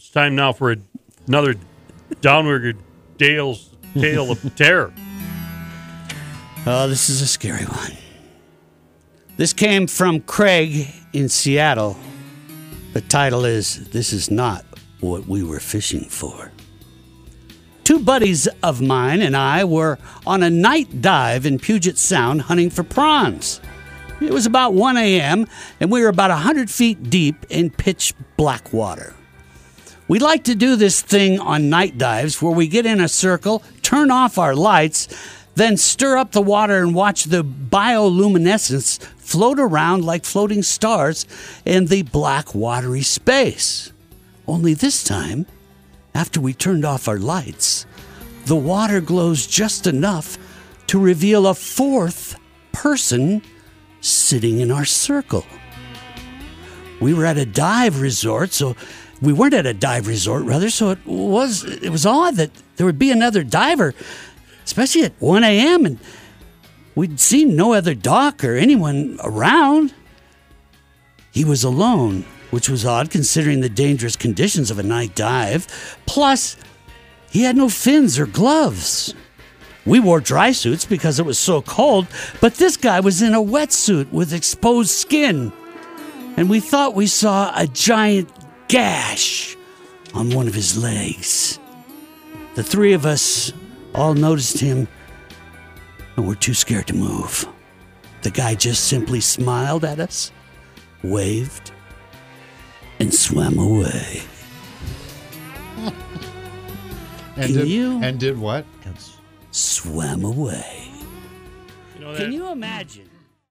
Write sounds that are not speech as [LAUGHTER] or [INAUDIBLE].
It's time now for a, another downward Dale's tale of [LAUGHS] terror. Oh, this is a scary one. This came from Craig in Seattle. The title is This Is Not What We Were Fishing For. Two buddies of mine and I were on a night dive in Puget Sound hunting for prawns. It was about 1 a.m., and we were about 100 feet deep in pitch black water. We like to do this thing on night dives where we get in a circle, turn off our lights, then stir up the water and watch the bioluminescence float around like floating stars in the black watery space. Only this time, after we turned off our lights, the water glows just enough to reveal a fourth person sitting in our circle. We were at a dive resort, so we weren't at a dive resort rather, so it was it was odd that there would be another diver, especially at 1 a.m. and we'd seen no other dock or anyone around. He was alone, which was odd considering the dangerous conditions of a night dive. Plus, he had no fins or gloves. We wore dry suits because it was so cold, but this guy was in a wetsuit with exposed skin. And we thought we saw a giant gash on one of his legs. The three of us all noticed him and were too scared to move. The guy just simply smiled at us, waved, and swam away. [LAUGHS] And Can did, you- And did what? Swam away. You know, Can you imagine?